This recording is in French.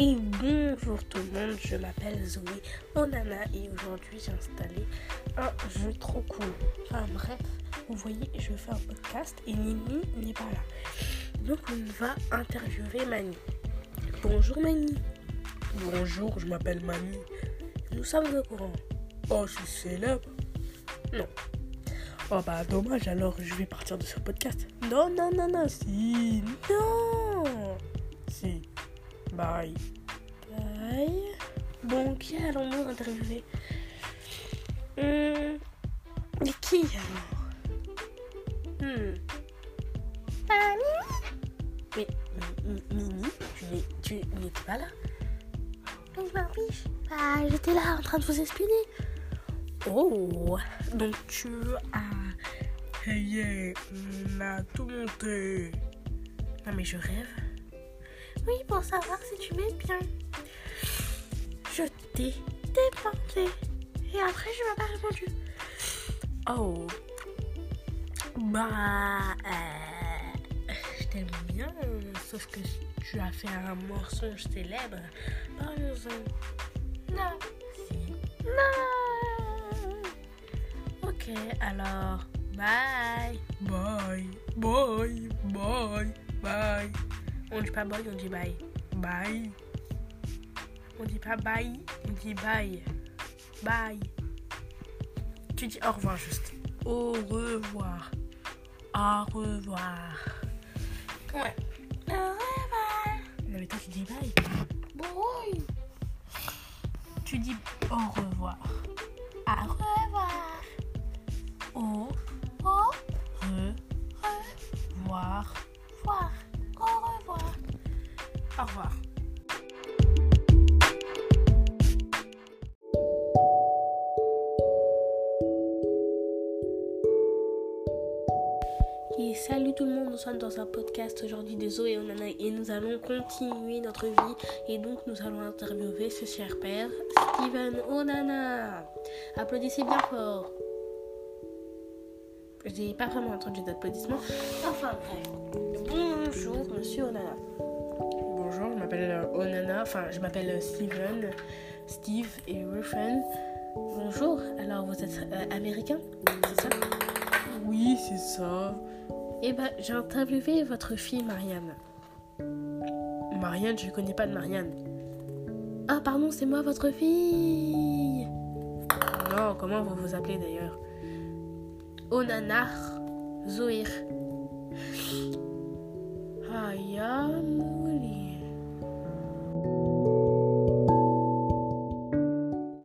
Et bonjour tout le monde, je m'appelle Zoé Onana et aujourd'hui j'ai installé un jeu trop cool. Enfin bref, vous voyez, je fais un podcast et Nini n'est pas là. Donc on va interviewer Mani. Bonjour Mani. Bonjour, je m'appelle Mani. Nous sommes au courant. Oh, je suis célèbre. Non. Oh bah dommage, alors je vais partir de ce podcast. Non, non, non, non. Si, Non. si. Bye. Bon, qui allons-nous interviewer? Hum, Mais qui alors? Hmm. Mimi Mais Mi- Mi- Mimi, tu n'étais pas là? Mais je m'en fiche. Bah, j'étais là en train de vous espionner. Oh, donc tu as... Hey, on a tout monté. Non mais je rêve. Oui, pour savoir si tu m'aimes bien. Je t'ai dépensé. Et après, je m'as pas répondu. Oh. Bah... euh, je t'aime bien, sauf que tu as fait un mensonge célèbre. Parlons-en. Non. Si. Non. Ok, alors... Bye. Bye, bye, bye, bye, On dit pas bye, on dit bye. bye. On dit pas bye, on dit bye. Bye. Tu dis au revoir juste. Au revoir. Au revoir. Ouais. Au revoir. Non mais toi tu dis bye. Bye. Tu dis au revoir. Au revoir. Au, au, re, revoir. Voir. Au revoir. Au revoir. Et salut tout le monde, nous sommes dans un podcast aujourd'hui de Zoé et Onana et nous allons continuer notre vie et donc nous allons interviewer ce cher père, Steven Onana. Applaudissez bien fort. J'ai pas vraiment entendu d'applaudissements. Enfin bref. Bonjour monsieur Onana. Bonjour, je m'appelle euh, Onana, enfin je m'appelle euh, Steven, Steve et Ruffen. Bonjour, alors vous êtes euh, américain, Oui, c'est ça. Eh ben, j'ai interviewé votre fille Marianne. Marianne, je connais pas de Marianne. Ah, pardon, c'est moi votre fille. Non, comment vous vous appelez d'ailleurs? Onanar Zoir. Aya